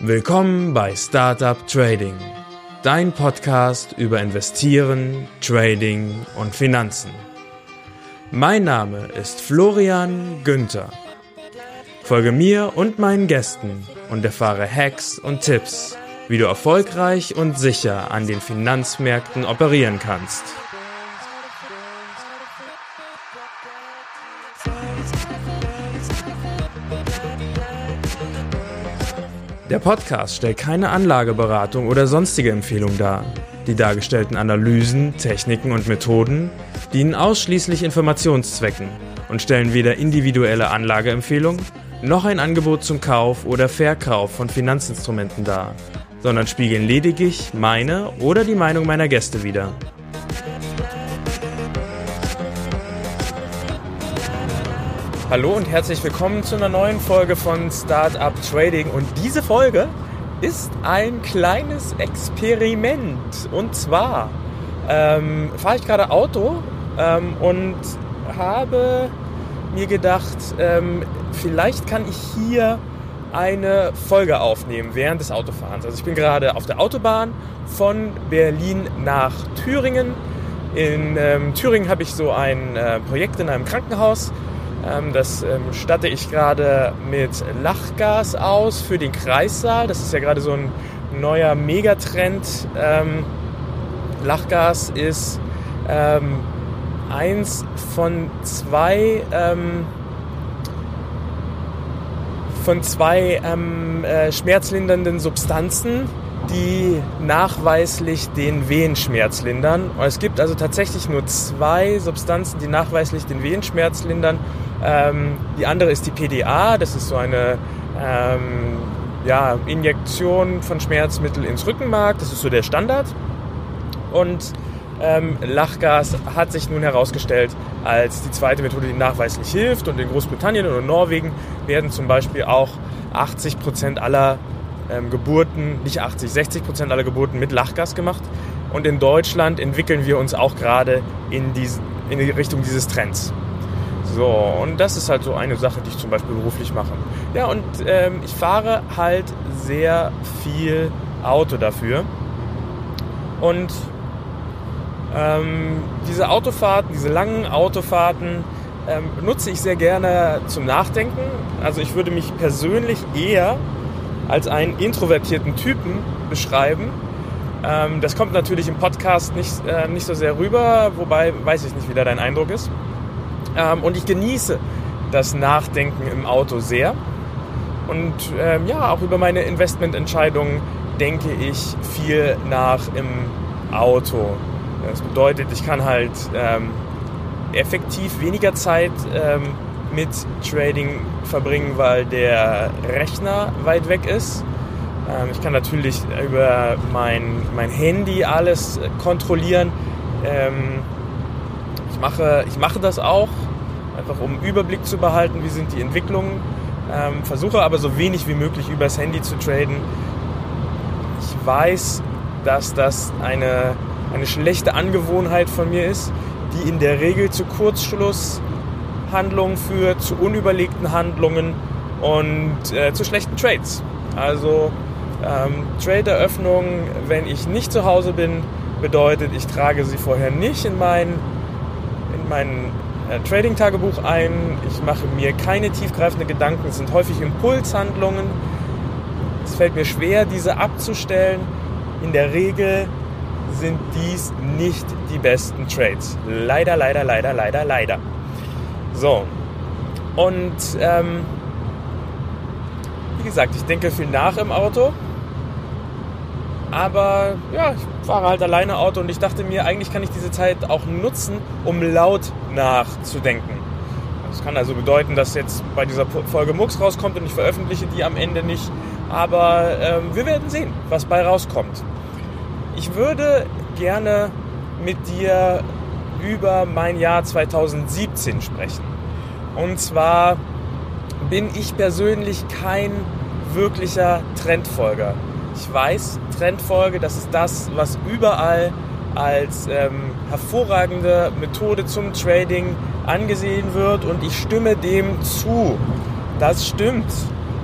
Willkommen bei Startup Trading, dein Podcast über Investieren, Trading und Finanzen. Mein Name ist Florian Günther. Folge mir und meinen Gästen und erfahre Hacks und Tipps, wie du erfolgreich und sicher an den Finanzmärkten operieren kannst. Der Podcast stellt keine Anlageberatung oder sonstige Empfehlung dar. Die dargestellten Analysen, Techniken und Methoden dienen ausschließlich Informationszwecken und stellen weder individuelle Anlageempfehlung noch ein Angebot zum Kauf oder Verkauf von Finanzinstrumenten dar, sondern spiegeln lediglich meine oder die Meinung meiner Gäste wider. Hallo und herzlich willkommen zu einer neuen Folge von Startup Trading. Und diese Folge ist ein kleines Experiment. Und zwar ähm, fahre ich gerade Auto ähm, und habe mir gedacht, ähm, vielleicht kann ich hier eine Folge aufnehmen während des Autofahrens. Also ich bin gerade auf der Autobahn von Berlin nach Thüringen. In ähm, Thüringen habe ich so ein äh, Projekt in einem Krankenhaus das ähm, statte ich gerade mit Lachgas aus für den Kreissaal. Das ist ja gerade so ein neuer Megatrend. Ähm, Lachgas ist eins von zwei von zwei ähm, äh, schmerzlindernden Substanzen, die nachweislich den Wehenschmerz lindern. Es gibt also tatsächlich nur zwei Substanzen, die nachweislich den Wehenschmerz lindern. Ähm, die andere ist die PDA, das ist so eine ähm, ja, Injektion von Schmerzmittel ins Rückenmark, das ist so der Standard. Und ähm, Lachgas hat sich nun herausgestellt als die zweite Methode, die nachweislich hilft. Und in Großbritannien und in Norwegen werden zum Beispiel auch 80 Prozent aller ähm, Geburten, nicht 80, 60 Prozent aller Geburten mit Lachgas gemacht. Und in Deutschland entwickeln wir uns auch gerade in, in die Richtung dieses Trends. So, und das ist halt so eine Sache, die ich zum Beispiel beruflich mache. Ja, und ähm, ich fahre halt sehr viel Auto dafür. Und ähm, diese Autofahrten, diese langen Autofahrten, ähm, nutze ich sehr gerne zum Nachdenken. Also ich würde mich persönlich eher als einen introvertierten Typen beschreiben. Ähm, das kommt natürlich im Podcast nicht, äh, nicht so sehr rüber, wobei weiß ich nicht, wie da dein Eindruck ist. Ähm, und ich genieße das Nachdenken im Auto sehr. Und ähm, ja, auch über meine Investmententscheidungen denke ich viel nach im Auto. Das bedeutet, ich kann halt ähm, effektiv weniger Zeit ähm, mit Trading verbringen, weil der Rechner weit weg ist. Ähm, ich kann natürlich über mein, mein Handy alles kontrollieren. Ähm, ich, mache, ich mache das auch, einfach um Überblick zu behalten, wie sind die Entwicklungen. Ähm, versuche aber so wenig wie möglich übers Handy zu traden. Ich weiß, dass das eine, eine schlechte Angewohnheit von mir ist, die in der Regel zu Kurzschluss Handlungen führt, zu unüberlegten Handlungen und äh, zu schlechten Trades. Also ähm, Trade-Eröffnung, wenn ich nicht zu Hause bin, bedeutet, ich trage sie vorher nicht in mein, in mein äh, Trading-Tagebuch ein. Ich mache mir keine tiefgreifenden Gedanken. Es sind häufig Impulshandlungen. Es fällt mir schwer, diese abzustellen. In der Regel sind dies nicht die besten Trades. Leider, leider, leider, leider, leider. So. Und ähm, wie gesagt, ich denke viel nach im Auto. Aber ja, ich fahre halt alleine Auto und ich dachte mir, eigentlich kann ich diese Zeit auch nutzen, um laut nachzudenken. Das kann also bedeuten, dass jetzt bei dieser Folge Mux rauskommt und ich veröffentliche die am Ende nicht. Aber ähm, wir werden sehen, was bei rauskommt. Ich würde gerne mit dir über mein Jahr 2017 sprechen. Und zwar bin ich persönlich kein wirklicher Trendfolger. Ich weiß, Trendfolge, das ist das, was überall als ähm, hervorragende Methode zum Trading angesehen wird und ich stimme dem zu. Das stimmt.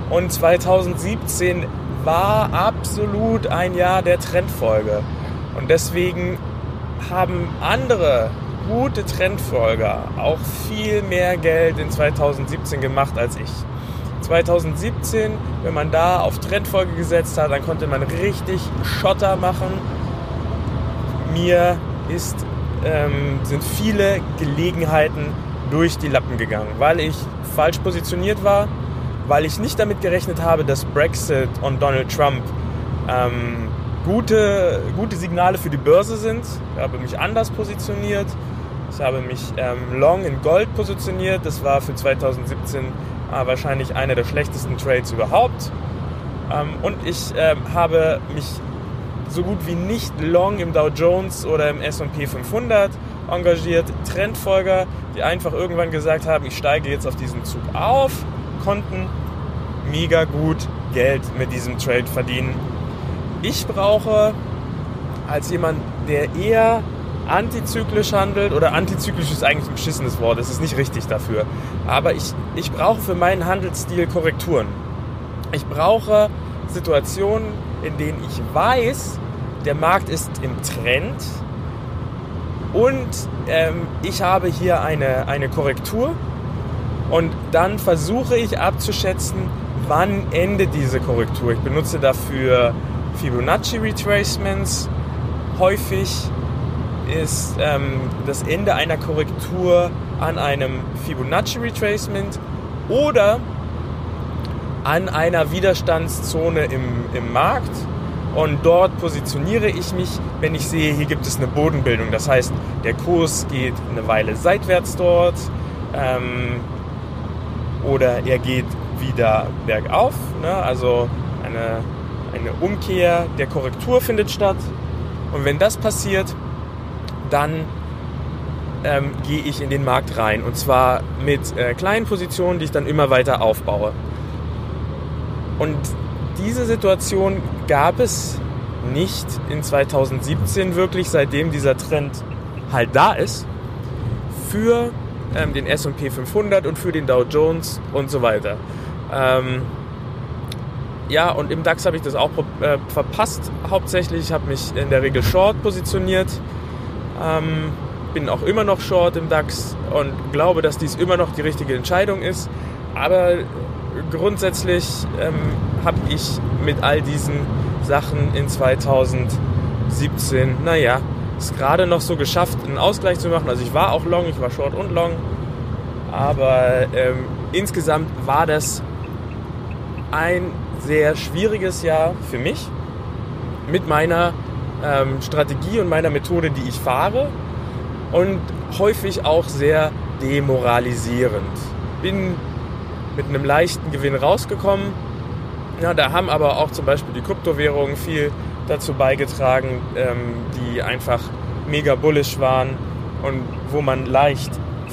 Und 2017 war absolut ein Jahr der Trendfolge. Und deswegen haben andere gute Trendfolger auch viel mehr Geld in 2017 gemacht als ich. 2017, wenn man da auf Trendfolge gesetzt hat, dann konnte man richtig Schotter machen. Mir ist, ähm, sind viele Gelegenheiten durch die Lappen gegangen, weil ich falsch positioniert war, weil ich nicht damit gerechnet habe, dass Brexit und Donald Trump ähm, gute, gute Signale für die Börse sind. Ich habe mich anders positioniert. Ich habe mich ähm, long in Gold positioniert. Das war für 2017 äh, wahrscheinlich einer der schlechtesten Trades überhaupt. Ähm, und ich äh, habe mich so gut wie nicht long im Dow Jones oder im S&P 500 engagiert. Trendfolger, die einfach irgendwann gesagt haben, ich steige jetzt auf diesen Zug auf, konnten mega gut Geld mit diesem Trade verdienen. Ich brauche als jemand, der eher antizyklisch handelt, oder antizyklisch ist eigentlich ein beschissenes Wort, es ist nicht richtig dafür, aber ich, ich brauche für meinen Handelsstil Korrekturen. Ich brauche Situationen, in denen ich weiß, der Markt ist im Trend und ähm, ich habe hier eine, eine Korrektur und dann versuche ich abzuschätzen, wann endet diese Korrektur. Ich benutze dafür Fibonacci Retracements. Häufig ist ähm, das Ende einer Korrektur an einem Fibonacci Retracement oder an einer Widerstandszone im, im Markt. Und dort positioniere ich mich, wenn ich sehe, hier gibt es eine Bodenbildung. Das heißt, der Kurs geht eine Weile seitwärts dort. Ähm, oder er geht wieder bergauf. Ne? Also eine, eine Umkehr der Korrektur findet statt. Und wenn das passiert, dann ähm, gehe ich in den Markt rein. Und zwar mit äh, kleinen Positionen, die ich dann immer weiter aufbaue. Und diese Situation gab es nicht in 2017 wirklich, seitdem dieser Trend halt da ist. Für ähm, den S&P 500 und für den Dow Jones und so weiter. Ähm, ja, und im DAX habe ich das auch äh, verpasst hauptsächlich. Ich habe mich in der Regel short positioniert. Ähm, bin auch immer noch short im DAX und glaube, dass dies immer noch die richtige Entscheidung ist. Aber grundsätzlich ähm, habe ich mit all diesen Sachen in 2017, naja, es gerade noch so geschafft, einen Ausgleich zu machen. Also ich war auch long, ich war short und long. Aber ähm, insgesamt war das ein sehr schwieriges Jahr für mich mit meiner ähm, Strategie und meiner Methode, die ich fahre. Und häufig auch sehr demoralisierend. Bin mit einem leichten Gewinn rausgekommen. Ja, da haben aber auch zum Beispiel die Kryptowährungen viel dazu beigetragen, ähm, die einfach mega bullish waren und wo man leicht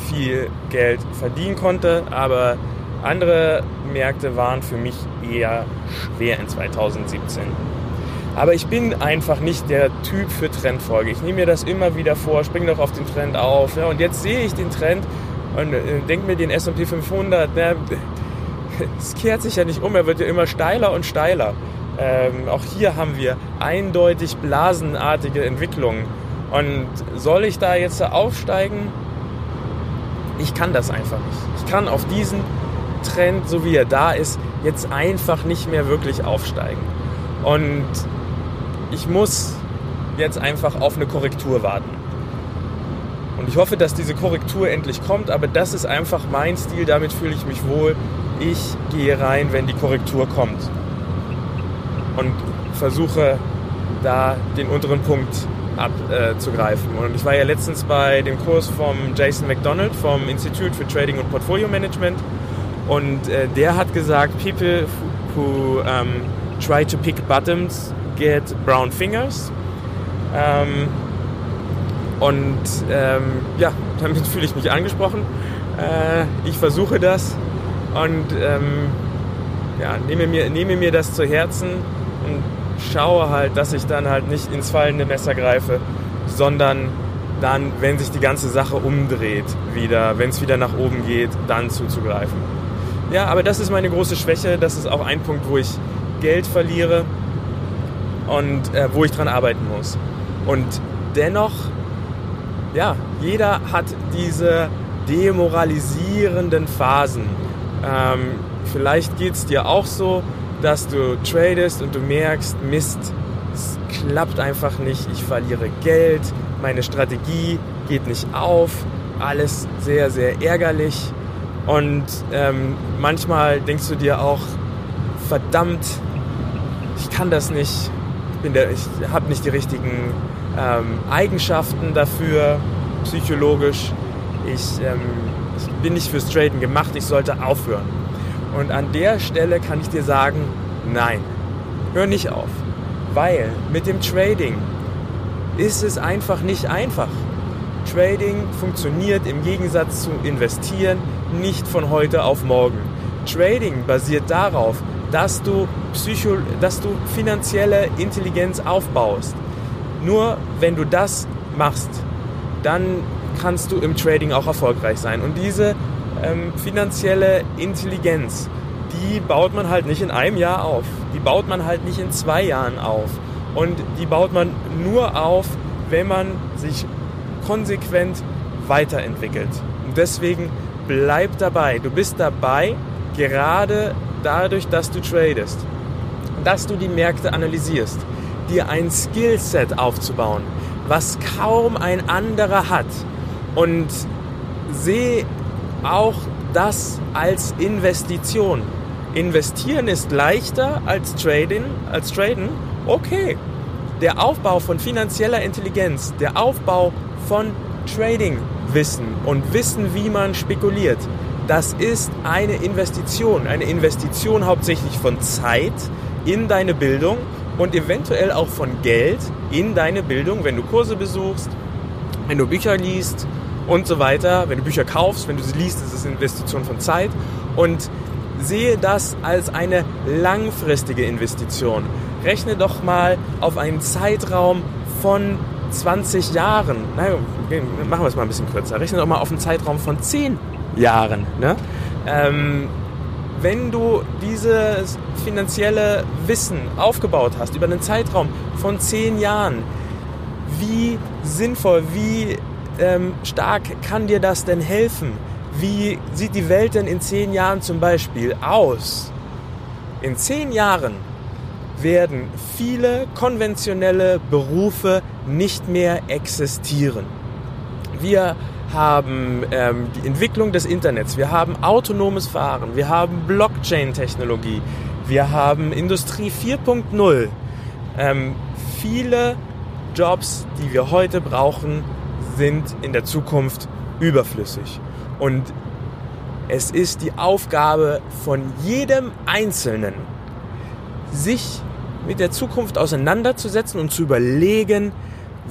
viel Geld verdienen konnte. Aber andere Märkte waren für mich eher schwer in 2017. Aber ich bin einfach nicht der Typ für Trendfolge. Ich nehme mir das immer wieder vor, springe doch auf den Trend auf. Ja, und jetzt sehe ich den Trend und äh, denke mir den S&P 500, na, es kehrt sich ja nicht um, er wird ja immer steiler und steiler. Ähm, auch hier haben wir eindeutig blasenartige Entwicklungen. Und soll ich da jetzt aufsteigen? Ich kann das einfach nicht. Ich kann auf diesen Trend, so wie er da ist, jetzt einfach nicht mehr wirklich aufsteigen. Und ich muss jetzt einfach auf eine Korrektur warten. Und ich hoffe, dass diese Korrektur endlich kommt, aber das ist einfach mein Stil, damit fühle ich mich wohl. Ich gehe rein, wenn die Korrektur kommt und versuche da den unteren Punkt abzugreifen. Äh, und ich war ja letztens bei dem Kurs vom Jason McDonald vom Institute for Trading und Portfolio Management und äh, der hat gesagt, people who um, try to pick bottoms get brown fingers. Ähm, und ähm, ja, damit fühle ich mich angesprochen. Äh, ich versuche das und ähm, ja, nehme, mir, nehme mir das zu Herzen und schaue halt, dass ich dann halt nicht ins fallende Messer greife, sondern dann, wenn sich die ganze Sache umdreht, wieder, wenn es wieder nach oben geht, dann zuzugreifen. Ja, aber das ist meine große Schwäche. Das ist auch ein Punkt, wo ich Geld verliere und äh, wo ich dran arbeiten muss. Und dennoch, ja, jeder hat diese demoralisierenden Phasen. Ähm, vielleicht geht es dir auch so, dass du tradest und du merkst, Mist, es klappt einfach nicht, ich verliere Geld, meine Strategie geht nicht auf, alles sehr, sehr ärgerlich. Und ähm, manchmal denkst du dir auch, verdammt, ich kann das nicht, ich, ich habe nicht die richtigen ähm, Eigenschaften dafür, psychologisch. Ich, ähm, ich bin nicht fürs Traden gemacht, ich sollte aufhören. Und an der Stelle kann ich dir sagen, nein, hör nicht auf. Weil mit dem Trading ist es einfach nicht einfach. Trading funktioniert im Gegensatz zu investieren nicht von heute auf morgen. Trading basiert darauf, dass du, Psycho dass du finanzielle Intelligenz aufbaust. Nur wenn du das machst, dann kannst du im Trading auch erfolgreich sein. Und diese ähm, finanzielle Intelligenz, die baut man halt nicht in einem Jahr auf. Die baut man halt nicht in zwei Jahren auf. Und die baut man nur auf, wenn man sich konsequent weiterentwickelt. Und deswegen bleib dabei. Du bist dabei, gerade dadurch, dass du tradest, dass du die Märkte analysierst, dir ein Skillset aufzubauen, was kaum ein anderer hat. Und sehe auch das als Investition. Investieren ist leichter als Trading, als Traden. Okay. Der Aufbau von finanzieller Intelligenz, der Aufbau von Trading-Wissen und Wissen, wie man spekuliert, das ist eine Investition. Eine Investition hauptsächlich von Zeit in deine Bildung und eventuell auch von Geld in deine Bildung, wenn du Kurse besuchst, wenn du Bücher liest und so weiter. Wenn du Bücher kaufst, wenn du sie liest, ist es eine Investition von Zeit. Und sehe das als eine langfristige Investition. Rechne doch mal auf einen Zeitraum von 20 Jahren. Nein, machen wir es mal ein bisschen kürzer. Rechne doch mal auf einen Zeitraum von 10 Jahren. Ne? Ähm, wenn du dieses finanzielle Wissen aufgebaut hast über einen Zeitraum von 10 Jahren, wie sinnvoll, wie ähm, stark kann dir das denn helfen? Wie sieht die Welt denn in 10 Jahren zum Beispiel aus? In 10 Jahren werden viele konventionelle Berufe nicht mehr existieren. Wir haben ähm, die Entwicklung des Internets, wir haben autonomes Fahren, wir haben Blockchain-Technologie, wir haben Industrie 4.0. Ähm, viele Jobs, die wir heute brauchen, sind in der Zukunft überflüssig. Und es ist die Aufgabe von jedem Einzelnen, sich mit der Zukunft auseinanderzusetzen und zu überlegen,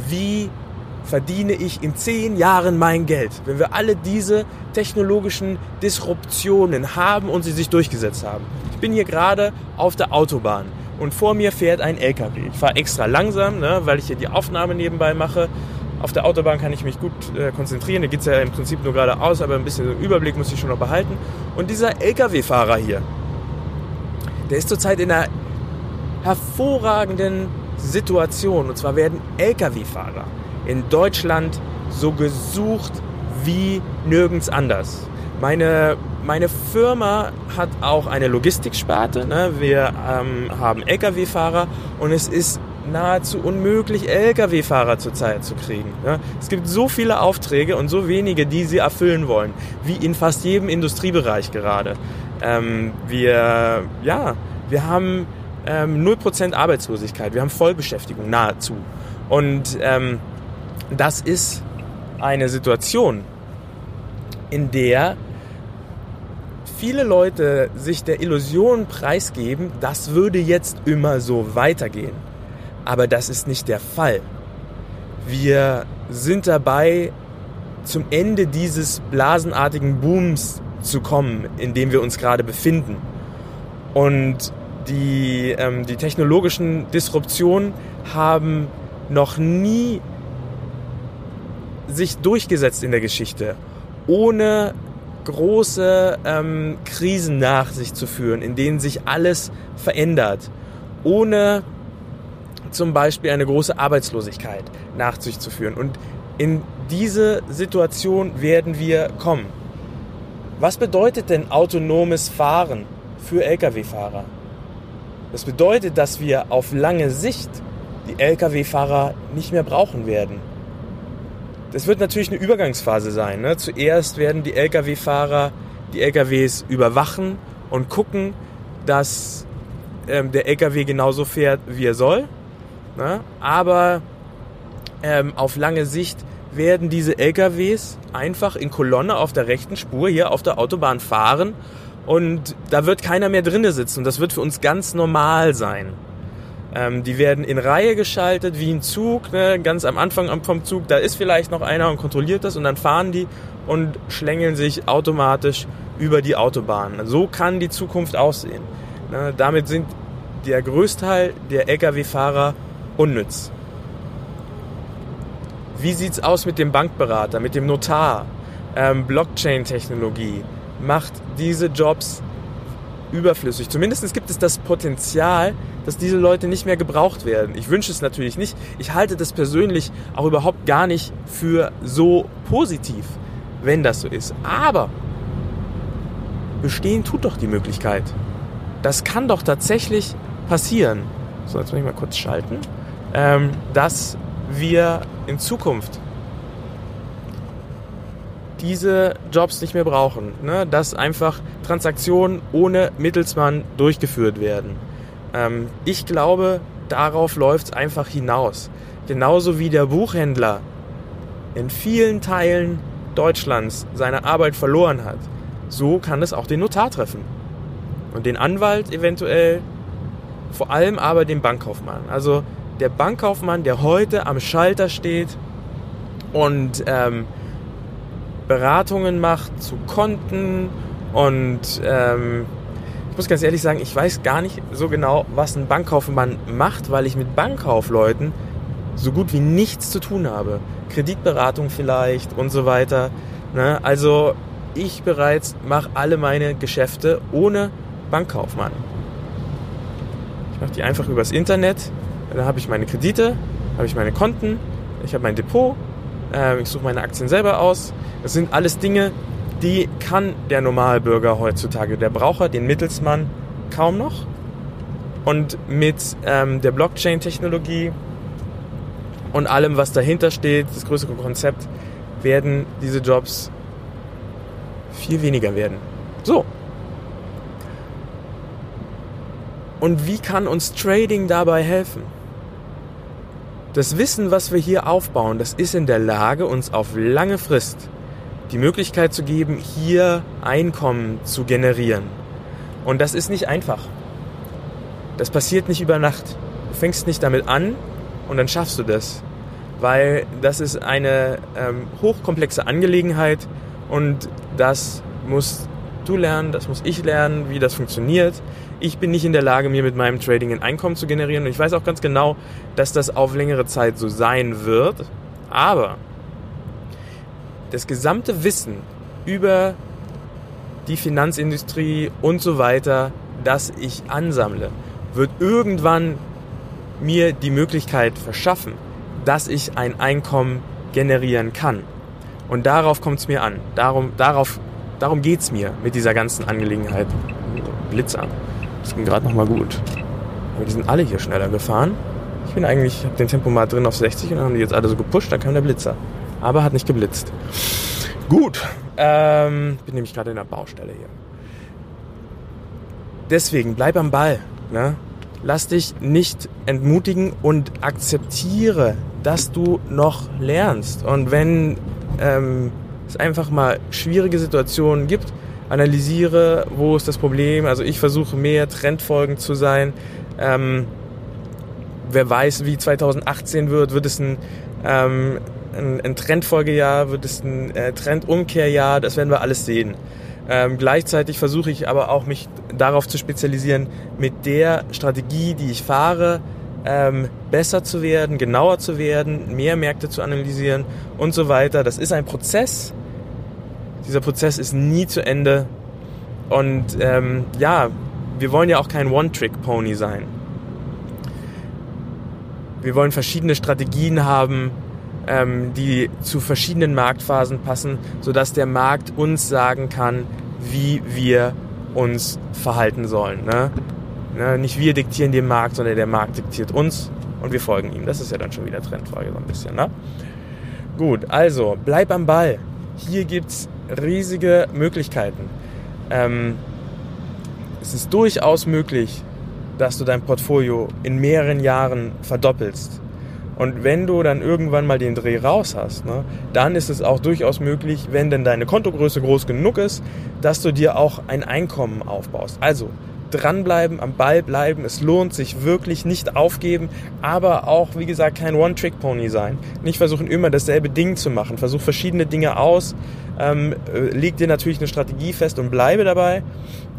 wie verdiene ich in zehn Jahren mein Geld. Wenn wir alle diese technologischen Disruptionen haben und sie sich durchgesetzt haben. Ich bin hier gerade auf der Autobahn und vor mir fährt ein LKW. Ich fahre extra langsam, ne, weil ich hier die Aufnahme nebenbei mache. Auf der Autobahn kann ich mich gut äh, konzentrieren. Da geht es ja im Prinzip nur geradeaus, aber ein bisschen Überblick muss ich schon noch behalten. Und dieser LKW-Fahrer hier, der ist zurzeit in einer hervorragenden Situation. Und zwar werden Lkw-Fahrer in Deutschland so gesucht wie nirgends anders. Meine, meine Firma hat auch eine Logistiksparte. Ne? Wir ähm, haben Lkw-Fahrer und es ist nahezu unmöglich, Lkw-Fahrer zurzeit zu kriegen. Ne? Es gibt so viele Aufträge und so wenige, die sie erfüllen wollen, wie in fast jedem Industriebereich gerade. Ähm, wir, ja, wir haben ähm, 0% Arbeitslosigkeit, wir haben Vollbeschäftigung nahezu. Und ähm, das ist eine Situation, in der viele Leute sich der Illusion preisgeben, das würde jetzt immer so weitergehen. Aber das ist nicht der Fall. Wir sind dabei, zum Ende dieses blasenartigen Booms zu kommen, in dem wir uns gerade befinden. Und die, ähm, die technologischen Disruptionen haben noch nie sich durchgesetzt in der Geschichte, ohne große ähm, Krisen nach sich zu führen, in denen sich alles verändert, ohne zum Beispiel eine große Arbeitslosigkeit nach sich zu führen. Und in diese Situation werden wir kommen. Was bedeutet denn autonomes Fahren für Lkw-Fahrer? Das bedeutet, dass wir auf lange Sicht die Lkw-Fahrer nicht mehr brauchen werden. Das wird natürlich eine Übergangsphase sein. Ne? Zuerst werden die Lkw-Fahrer die Lkws überwachen und gucken, dass ähm, der Lkw genauso fährt, wie er soll. Ne? Aber ähm, auf lange Sicht werden diese LKWs einfach in Kolonne auf der rechten Spur hier auf der Autobahn fahren und da wird keiner mehr drinnen sitzen das wird für uns ganz normal sein. Ähm, die werden in Reihe geschaltet wie ein Zug, ne? ganz am Anfang vom Zug, da ist vielleicht noch einer und kontrolliert das und dann fahren die und schlängeln sich automatisch über die Autobahn. So kann die Zukunft aussehen. Ne? Damit sind der Größteil der Lkw-Fahrer unnütz. Wie sieht's aus mit dem Bankberater, mit dem Notar? Ähm, Blockchain-Technologie macht diese Jobs überflüssig. Zumindest gibt es das Potenzial, dass diese Leute nicht mehr gebraucht werden. Ich wünsche es natürlich nicht. Ich halte das persönlich auch überhaupt gar nicht für so positiv, wenn das so ist. Aber bestehen tut doch die Möglichkeit. Das kann doch tatsächlich passieren. So, jetzt muss ich mal kurz schalten. Ähm, dass wir in Zukunft diese Jobs nicht mehr brauchen. Ne? Dass einfach Transaktionen ohne Mittelsmann durchgeführt werden. Ähm, ich glaube, darauf läuft es einfach hinaus. Genauso wie der Buchhändler in vielen Teilen Deutschlands seine Arbeit verloren hat, so kann es auch den Notar treffen. Und den Anwalt eventuell, vor allem aber den Bankkaufmann. Also der Bankkaufmann, der heute am Schalter steht und ähm, Beratungen macht zu Konten und ähm, ich muss ganz ehrlich sagen, ich weiß gar nicht so genau, was ein Bankkaufmann macht, weil ich mit Bankkaufleuten so gut wie nichts zu tun habe. Kreditberatung vielleicht und so weiter. Ne? Also ich bereits mache alle meine Geschäfte ohne Bankkaufmann. Ich mache die einfach übers Internet da habe ich meine Kredite, habe ich meine Konten, ich habe mein Depot, ich suche meine Aktien selber aus. Das sind alles Dinge, die kann der Normalbürger heutzutage, der Braucher, den Mittelsmann kaum noch. Und mit ähm, der Blockchain-Technologie und allem, was dahinter steht, das größere Konzept, werden diese Jobs viel weniger werden. So. Und wie kann uns Trading dabei helfen? Das Wissen, was wir hier aufbauen, das ist in der Lage, uns auf lange Frist die Möglichkeit zu geben, hier Einkommen zu generieren. Und das ist nicht einfach. Das passiert nicht über Nacht. Du fängst nicht damit an und dann schaffst du das. Weil das ist eine ähm, hochkomplexe Angelegenheit und das musst du lernen, das muss ich lernen, wie das funktioniert ich bin nicht in der Lage, mir mit meinem Trading ein Einkommen zu generieren. Und ich weiß auch ganz genau, dass das auf längere Zeit so sein wird. Aber das gesamte Wissen über die Finanzindustrie und so weiter, das ich ansammle, wird irgendwann mir die Möglichkeit verschaffen, dass ich ein Einkommen generieren kann. Und darauf kommt es mir an. Darum, darauf, darum geht es mir mit dieser ganzen Angelegenheit. Blitzer. Das ging gerade nochmal gut. Aber die sind alle hier schneller gefahren. Ich bin eigentlich, ich habe den Tempomat drin auf 60 und dann haben die jetzt alle so gepusht, dann kam der Blitzer. Aber hat nicht geblitzt. Gut. Ähm, bin nämlich gerade in der Baustelle hier. Deswegen bleib am Ball. Ne? Lass dich nicht entmutigen und akzeptiere, dass du noch lernst. Und wenn ähm, es einfach mal schwierige Situationen gibt, analysiere, wo ist das Problem. Also ich versuche mehr trendfolgend zu sein. Ähm, wer weiß, wie 2018 wird, wird es ein, ähm, ein, ein Trendfolgejahr, wird es ein äh, Trendumkehrjahr, das werden wir alles sehen. Ähm, gleichzeitig versuche ich aber auch mich darauf zu spezialisieren, mit der Strategie, die ich fahre, ähm, besser zu werden, genauer zu werden, mehr Märkte zu analysieren und so weiter. Das ist ein Prozess, Dieser Prozess ist nie zu Ende. Und ähm, ja, wir wollen ja auch kein One-Trick-Pony sein. Wir wollen verschiedene Strategien haben, ähm, die zu verschiedenen Marktphasen passen, sodass der Markt uns sagen kann, wie wir uns verhalten sollen. Ne? Ne? Nicht wir diktieren dem Markt, sondern der Markt diktiert uns und wir folgen ihm. Das ist ja dann schon wieder Trendfolge so ein bisschen. Ne? Gut, also bleib am Ball. Hier gibt es riesige Möglichkeiten. Ähm, es ist durchaus möglich, dass du dein Portfolio in mehreren Jahren verdoppelst. Und wenn du dann irgendwann mal den Dreh raus hast, ne, dann ist es auch durchaus möglich, wenn denn deine Kontogröße groß genug ist, dass du dir auch ein Einkommen aufbaust. Also dranbleiben, am Ball bleiben. Es lohnt sich wirklich nicht aufgeben, aber auch, wie gesagt, kein One-Trick-Pony sein. Nicht versuchen, immer dasselbe Ding zu machen. Versuch verschiedene Dinge aus. Ähm, äh, leg dir natürlich eine Strategie fest und bleibe dabei,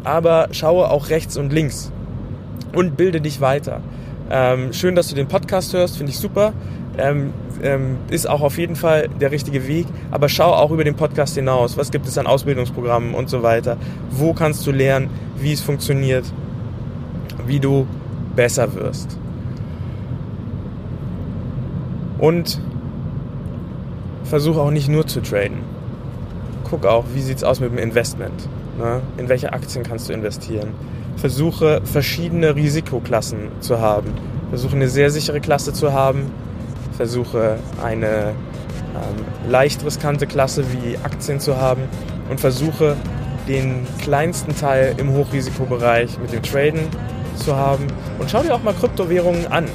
aber schaue auch rechts und links und bilde dich weiter. Ähm, schön, dass du den Podcast hörst, finde ich super. Ähm, ähm, ist auch auf jeden Fall der richtige Weg. Aber schau auch über den Podcast hinaus. Was gibt es an Ausbildungsprogrammen und so weiter? Wo kannst du lernen, wie es funktioniert, wie du besser wirst? Und versuche auch nicht nur zu traden. Guck auch, wie sieht es aus mit dem Investment. Ne? In welche Aktien kannst du investieren? Versuche verschiedene Risikoklassen zu haben. Versuche eine sehr sichere Klasse zu haben, versuche eine ähm, leicht riskante Klasse wie Aktien zu haben und versuche den kleinsten Teil im Hochrisikobereich mit dem Traden zu haben. Und schau dir auch mal Kryptowährungen an.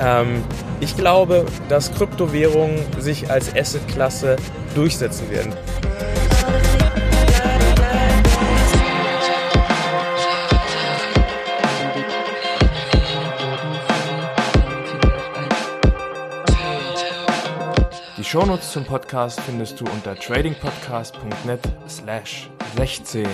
Ähm, ich glaube, dass Kryptowährungen sich als Assetklasse durchsetzen werden. Shownotes zum Podcast findest du unter tradingpodcast.net slash 16.